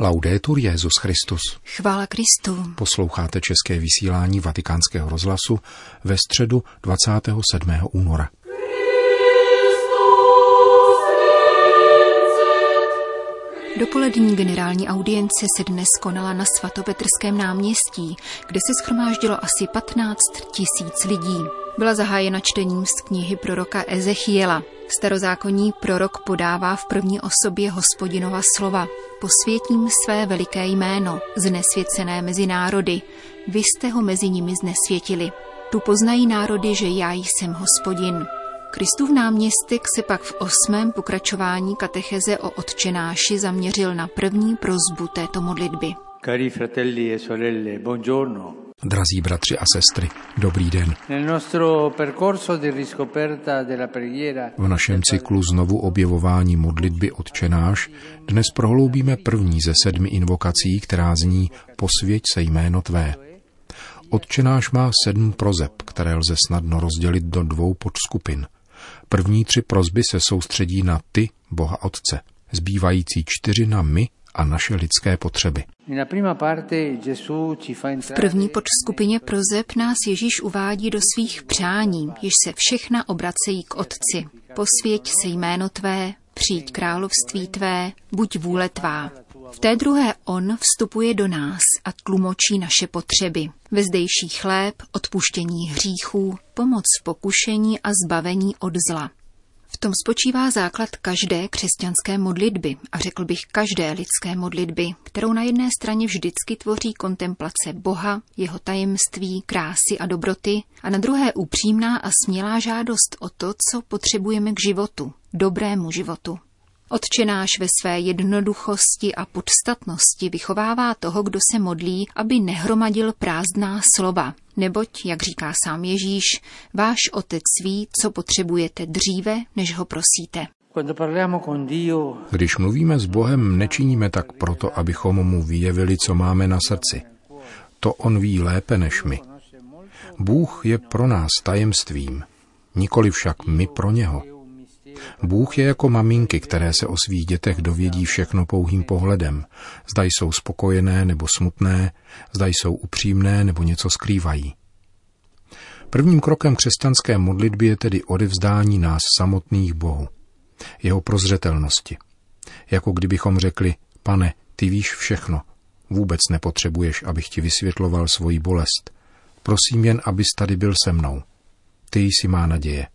Laudetur Jezus Christus. Chvála Kristu. Posloucháte české vysílání Vatikánského rozhlasu ve středu 27. února. Dopolední generální audience se dnes konala na svatopetrském náměstí, kde se schromáždilo asi 15 tisíc lidí. Byla zahájena čtením z knihy proroka Ezechiela. Starozákonní prorok podává v první osobě hospodinova slova. Posvětím své veliké jméno, znesvěcené mezi národy. Vy jste ho mezi nimi znesvětili. Tu poznají národy, že já jsem hospodin. Kristův náměstek se pak v osmém pokračování katecheze o otčenáši zaměřil na první prozbu této modlitby. Cari fratelli e sorelle, buongiorno. Drazí bratři a sestry, dobrý den. V našem cyklu znovu objevování modlitby odčenáš dnes prohloubíme první ze sedmi invokací, která zní Posvěť se jméno tvé. Odčenáš má sedm prozeb, které lze snadno rozdělit do dvou podskupin. První tři prozby se soustředí na ty, Boha Otce, zbývající čtyři na my a naše lidské potřeby. V první podskupině prozeb nás Ježíš uvádí do svých přání, jež se všechna obracejí k Otci. Posvěť se jméno Tvé, přijď království Tvé, buď vůle Tvá. V té druhé on vstupuje do nás a tlumočí naše potřeby. Vezdejší chléb, odpuštění hříchů, pomoc v pokušení a zbavení od zla. V tom spočívá základ každé křesťanské modlitby a řekl bych každé lidské modlitby, kterou na jedné straně vždycky tvoří kontemplace Boha, jeho tajemství, krásy a dobroty a na druhé upřímná a smělá žádost o to, co potřebujeme k životu, dobrému životu. Otčenáš ve své jednoduchosti a podstatnosti vychovává toho, kdo se modlí, aby nehromadil prázdná slova. Neboť, jak říká sám Ježíš, váš otec ví, co potřebujete dříve, než ho prosíte. Když mluvíme s Bohem, nečiníme tak proto, abychom mu vyjevili, co máme na srdci. To on ví lépe než my. Bůh je pro nás tajemstvím, nikoli však my pro něho. Bůh je jako maminky, které se o svých dětech dovědí všechno pouhým pohledem. Zda jsou spokojené nebo smutné, zda jsou upřímné nebo něco skrývají. Prvním krokem křesťanské modlitby je tedy odevzdání nás samotných Bohu, jeho prozřetelnosti. Jako kdybychom řekli, pane, ty víš všechno, vůbec nepotřebuješ, abych ti vysvětloval svoji bolest. Prosím jen, abys tady byl se mnou. Ty jsi má naděje.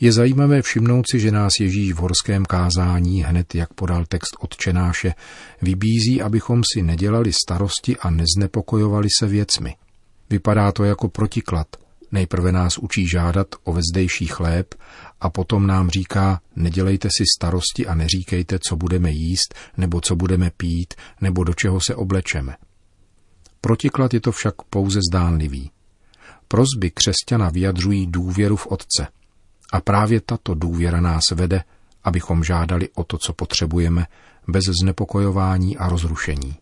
Je zajímavé všimnout si, že nás Ježíš v horském kázání, hned jak podal text odčenáše, vybízí, abychom si nedělali starosti a neznepokojovali se věcmi. Vypadá to jako protiklad. Nejprve nás učí žádat o vezdejší chléb a potom nám říká, nedělejte si starosti a neříkejte, co budeme jíst, nebo co budeme pít, nebo do čeho se oblečeme. Protiklad je to však pouze zdánlivý. Prozby křesťana vyjadřují důvěru v Otce – a právě tato důvěra nás vede, abychom žádali o to, co potřebujeme, bez znepokojování a rozrušení.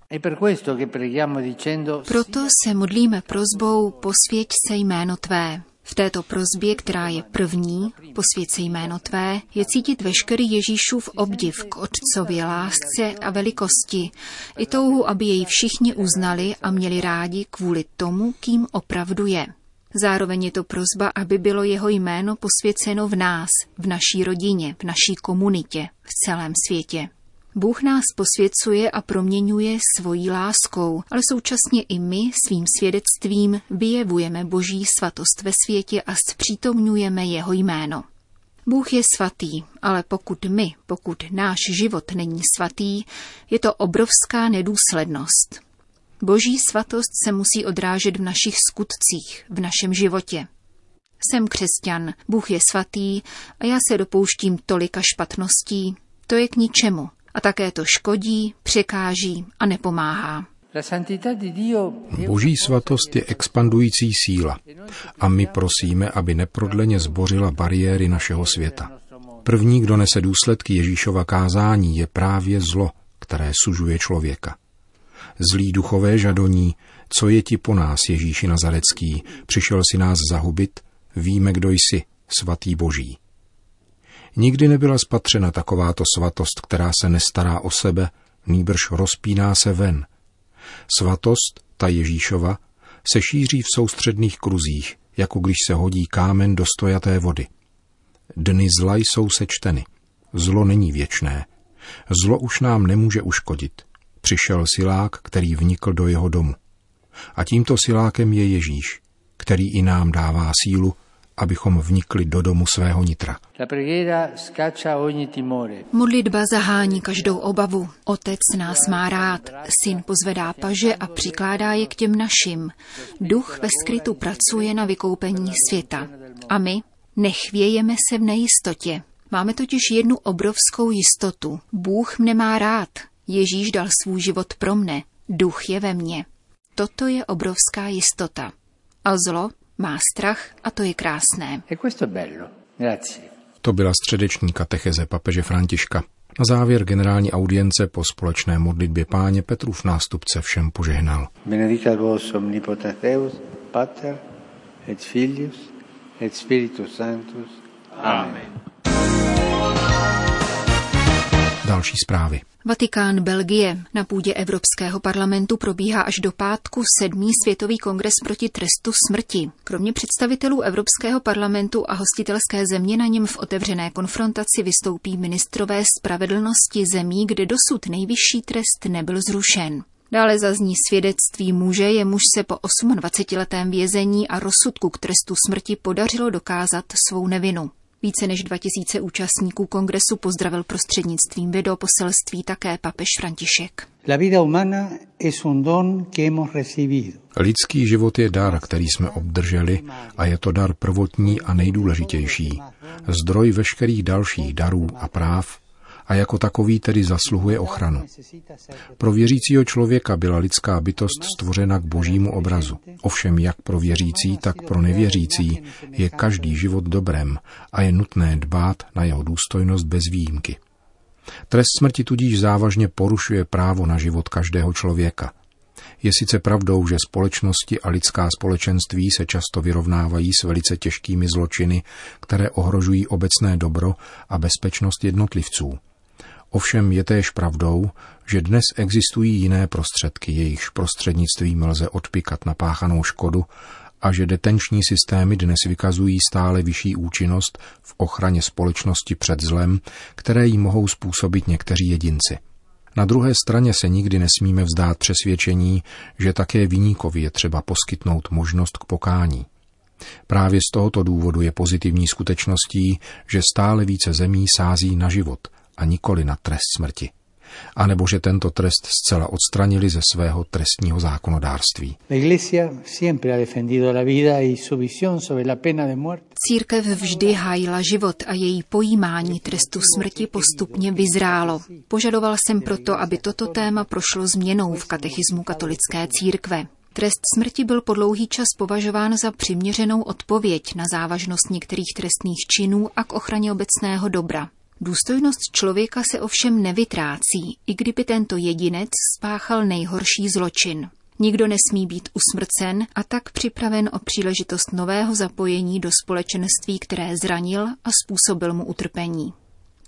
Proto se modlíme prozbou posvěť se jméno Tvé. V této prozbě, která je první, posvěť se jméno Tvé, je cítit veškerý Ježíšův obdiv k Otcově lásce a velikosti, i touhu, aby jej všichni uznali a měli rádi kvůli tomu, kým opravdu je. Zároveň je to prozba, aby bylo jeho jméno posvěceno v nás, v naší rodině, v naší komunitě, v celém světě. Bůh nás posvěcuje a proměňuje svojí láskou, ale současně i my svým svědectvím vyjevujeme boží svatost ve světě a zpřítomňujeme jeho jméno. Bůh je svatý, ale pokud my, pokud náš život není svatý, je to obrovská nedůslednost. Boží svatost se musí odrážet v našich skutcích, v našem životě. Jsem křesťan, Bůh je svatý a já se dopouštím tolika špatností. To je k ničemu a také to škodí, překáží a nepomáhá. Boží svatost je expandující síla a my prosíme, aby neprodleně zbořila bariéry našeho světa. První, kdo nese důsledky Ježíšova kázání, je právě zlo, které sužuje člověka. Zlí duchové žadoní, co je ti po nás, Ježíši Nazarecký, přišel si nás zahubit, víme, kdo jsi, svatý boží. Nikdy nebyla spatřena takováto svatost, která se nestará o sebe, nýbrž rozpíná se ven. Svatost, ta Ježíšova, se šíří v soustředných kruzích, jako když se hodí kámen do stojaté vody. Dny zla jsou sečteny. Zlo není věčné. Zlo už nám nemůže uškodit. Přišel silák, který vnikl do jeho domu. A tímto silákem je Ježíš, který i nám dává sílu, abychom vnikli do domu svého nitra. Modlitba zahání každou obavu. Otec nás má rád, syn pozvedá paže a přikládá je k těm našim. Duch ve skrytu pracuje na vykoupení světa. A my nechvějeme se v nejistotě. Máme totiž jednu obrovskou jistotu. Bůh mne má rád. Ježíš dal svůj život pro mne. Duch je ve mně. Toto je obrovská jistota. A zlo má strach a to je krásné. E to byla středeční katecheze papeže Františka. Na závěr generální audience po společné modlitbě páně Petrův nástupce všem požehnal. Benedicat vos omnipotens Deus, Pater, et Filius, et Spiritus Sanctus. Amen. Další zprávy. Vatikán Belgie. Na půdě Evropského parlamentu probíhá až do pátku sedmý světový kongres proti trestu smrti. Kromě představitelů Evropského parlamentu a hostitelské země na něm v otevřené konfrontaci vystoupí ministrové spravedlnosti zemí, kde dosud nejvyšší trest nebyl zrušen. Dále zazní svědectví muže, jemuž se po 28-letém vězení a rozsudku k trestu smrti podařilo dokázat svou nevinu. Více než 2000 účastníků kongresu pozdravil prostřednictvím videoposelství také papež František. Lidský život je dar, který jsme obdrželi a je to dar prvotní a nejdůležitější. Zdroj veškerých dalších darů a práv, a jako takový tedy zasluhuje ochranu. Pro věřícího člověka byla lidská bytost stvořena k božímu obrazu. Ovšem jak pro věřící, tak pro nevěřící je každý život dobrem a je nutné dbát na jeho důstojnost bez výjimky. Trest smrti tudíž závažně porušuje právo na život každého člověka. Je sice pravdou, že společnosti a lidská společenství se často vyrovnávají s velice těžkými zločiny, které ohrožují obecné dobro a bezpečnost jednotlivců. Ovšem je též pravdou, že dnes existují jiné prostředky, jejichž prostřednictvím lze odpikat napáchanou škodu a že detenční systémy dnes vykazují stále vyšší účinnost v ochraně společnosti před zlem, které jí mohou způsobit někteří jedinci. Na druhé straně se nikdy nesmíme vzdát přesvědčení, že také viníkovi je třeba poskytnout možnost k pokání. Právě z tohoto důvodu je pozitivní skutečností, že stále více zemí sází na život – a nikoli na trest smrti. A nebo že tento trest zcela odstranili ze svého trestního zákonodárství. Církev vždy hájila život a její pojímání trestu smrti postupně vyzrálo. Požadoval jsem proto, aby toto téma prošlo změnou v katechismu katolické církve. Trest smrti byl po dlouhý čas považován za přiměřenou odpověď na závažnost některých trestných činů a k ochraně obecného dobra. Důstojnost člověka se ovšem nevytrácí, i kdyby tento jedinec spáchal nejhorší zločin. Nikdo nesmí být usmrcen a tak připraven o příležitost nového zapojení do společenství, které zranil a způsobil mu utrpení.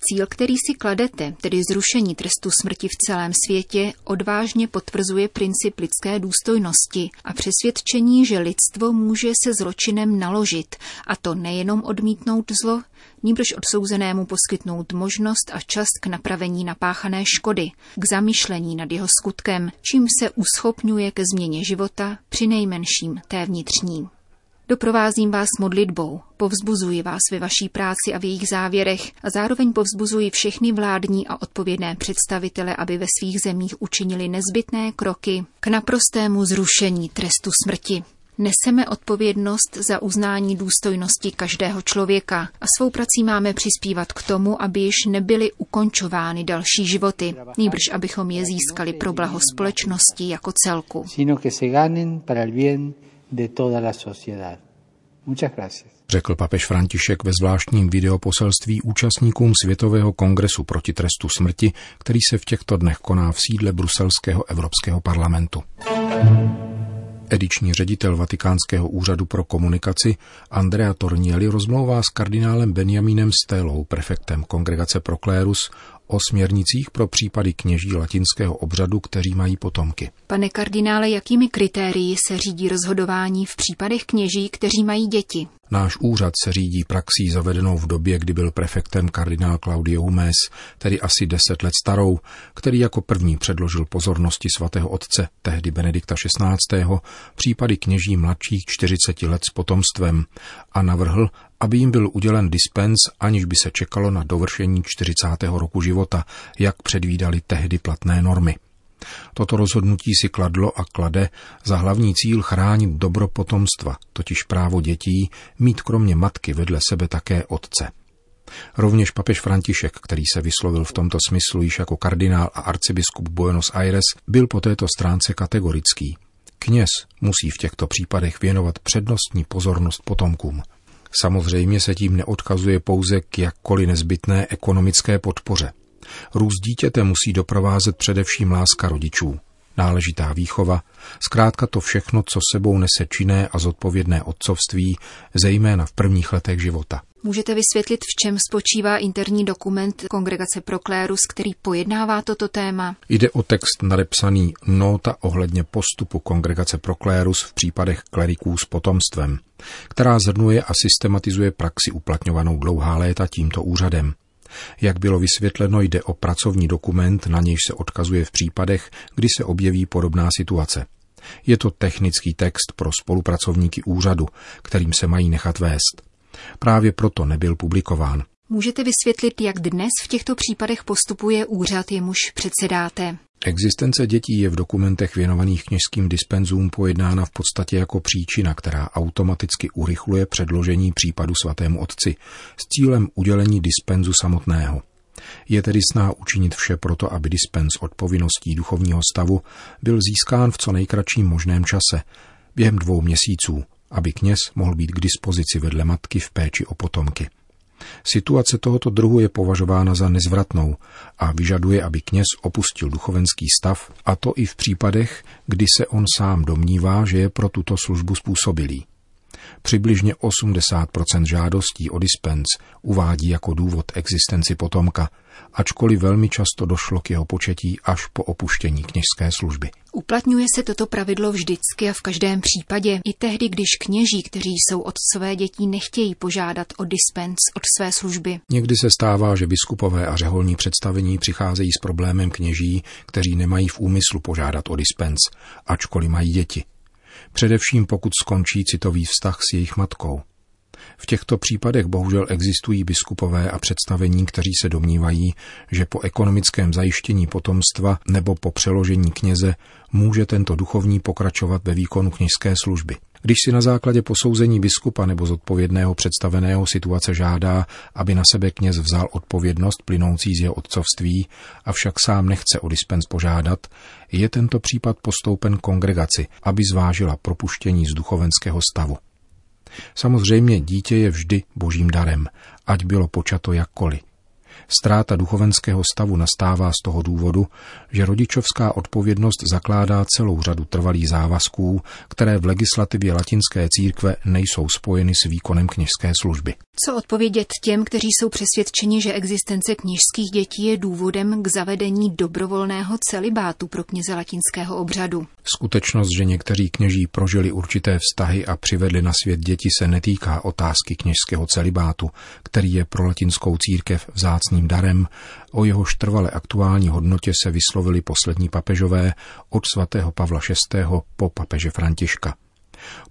Cíl, který si kladete, tedy zrušení trestu smrti v celém světě, odvážně potvrzuje princip lidské důstojnosti a přesvědčení, že lidstvo může se zločinem naložit, a to nejenom odmítnout zlo, níbrž odsouzenému poskytnout možnost a čas k napravení napáchané škody, k zamýšlení nad jeho skutkem, čím se uschopňuje ke změně života, při nejmenším té vnitřní. Doprovázím vás modlitbou, povzbuzuji vás ve vaší práci a v jejich závěrech a zároveň povzbuzuji všechny vládní a odpovědné představitele, aby ve svých zemích učinili nezbytné kroky k naprostému zrušení trestu smrti. Neseme odpovědnost za uznání důstojnosti každého člověka a svou prací máme přispívat k tomu, aby již nebyly ukončovány další životy, nýbrž abychom je získali pro blaho společnosti jako celku. Sino que se ganen para el bien de toda la sociedad. Muchas gracias. Řekl papež František ve zvláštním videoposelství účastníkům Světového kongresu proti trestu smrti, který se v těchto dnech koná v sídle Bruselského Evropského parlamentu. Ediční ředitel Vatikánského úřadu pro komunikaci Andrea Tornielli rozmlouvá s kardinálem Benjamínem Stélou, prefektem Kongregace Proklérus, o směrnicích pro případy kněží latinského obřadu, kteří mají potomky. Pane kardinále, jakými kritérii se řídí rozhodování v případech kněží, kteří mají děti? Náš úřad se řídí praxí zavedenou v době, kdy byl prefektem kardinál Claudio Humes, tedy asi deset let starou, který jako první předložil pozornosti svatého otce, tehdy Benedikta XVI., případy kněží mladších 40 let s potomstvem a navrhl, aby jim byl udělen dispens, aniž by se čekalo na dovršení 40. roku života, jak předvídali tehdy platné normy. Toto rozhodnutí si kladlo a klade za hlavní cíl chránit dobro potomstva, totiž právo dětí mít kromě matky vedle sebe také otce. Rovněž papež František, který se vyslovil v tomto smyslu již jako kardinál a arcibiskup Buenos Aires, byl po této stránce kategorický. Kněz musí v těchto případech věnovat přednostní pozornost potomkům. Samozřejmě se tím neodkazuje pouze k jakkoliv nezbytné ekonomické podpoře. Růst dítěte musí doprovázet především láska rodičů, náležitá výchova, zkrátka to všechno, co sebou nese činné a zodpovědné otcovství, zejména v prvních letech života. Můžete vysvětlit, v čem spočívá interní dokument Kongregace pro klérus, který pojednává toto téma? Jde o text nadepsaný nota ohledně postupu Kongregace pro klérus v případech kleriků s potomstvem, která zhrnuje a systematizuje praxi uplatňovanou dlouhá léta tímto úřadem. Jak bylo vysvětleno, jde o pracovní dokument, na nějž se odkazuje v případech, kdy se objeví podobná situace. Je to technický text pro spolupracovníky úřadu, kterým se mají nechat vést. Právě proto nebyl publikován. Můžete vysvětlit, jak dnes v těchto případech postupuje úřad, jemuž předsedáte? Existence dětí je v dokumentech věnovaných kněžským dispenzům pojednána v podstatě jako příčina, která automaticky urychluje předložení případu svatému otci s cílem udělení dispenzu samotného. Je tedy sná učinit vše proto, aby dispens od povinností duchovního stavu byl získán v co nejkratším možném čase, během dvou měsíců, aby kněz mohl být k dispozici vedle matky v péči o potomky. Situace tohoto druhu je považována za nezvratnou a vyžaduje, aby kněz opustil duchovenský stav, a to i v případech, kdy se on sám domnívá, že je pro tuto službu způsobilý. Přibližně 80% žádostí o dispens uvádí jako důvod existenci potomka, ačkoliv velmi často došlo k jeho početí až po opuštění kněžské služby. Uplatňuje se toto pravidlo vždycky a v každém případě, i tehdy, když kněží, kteří jsou otcové dětí, nechtějí požádat o dispens od své služby. Někdy se stává, že biskupové a řeholní představení přicházejí s problémem kněží, kteří nemají v úmyslu požádat o dispens, ačkoliv mají děti především pokud skončí citový vztah s jejich matkou. V těchto případech bohužel existují biskupové a představení, kteří se domnívají, že po ekonomickém zajištění potomstva nebo po přeložení kněze může tento duchovní pokračovat ve výkonu kněžské služby. Když si na základě posouzení biskupa nebo zodpovědného představeného situace žádá, aby na sebe kněz vzal odpovědnost plynoucí z jeho otcovství, avšak sám nechce o dispens požádat, je tento případ postoupen kongregaci, aby zvážila propuštění z duchovenského stavu. Samozřejmě dítě je vždy božím darem, ať bylo počato jakkoliv. Ztráta duchovenského stavu nastává z toho důvodu, že rodičovská odpovědnost zakládá celou řadu trvalých závazků, které v legislativě latinské církve nejsou spojeny s výkonem kněžské služby. Co odpovědět těm, kteří jsou přesvědčeni, že existence kněžských dětí je důvodem k zavedení dobrovolného celibátu pro kněze latinského obřadu? Skutečnost, že někteří kněží prožili určité vztahy a přivedli na svět děti, se netýká otázky kněžského celibátu, který je pro latinskou církev vzácným darem, o jehož trvale aktuální hodnotě se vyslovili poslední papežové od svatého Pavla VI. po papeže Františka.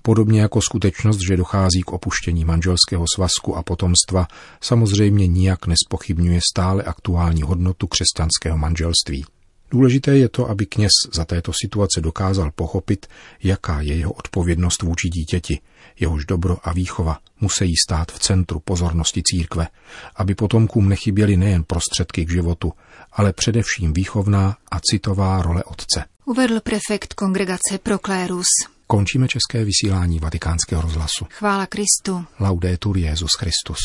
Podobně jako skutečnost, že dochází k opuštění manželského svazku a potomstva, samozřejmě nijak nespochybňuje stále aktuální hodnotu křesťanského manželství. Důležité je to, aby kněz za této situace dokázal pochopit, jaká je jeho odpovědnost vůči dítěti, jehož dobro a výchova musí stát v centru pozornosti církve, aby potomkům nechyběly nejen prostředky k životu, ale především výchovná a citová role otce. Uvedl prefekt kongregace Proklérus. Končíme české vysílání vatikánského rozhlasu. Chvála Kristu. Laudetur Jezus Christus.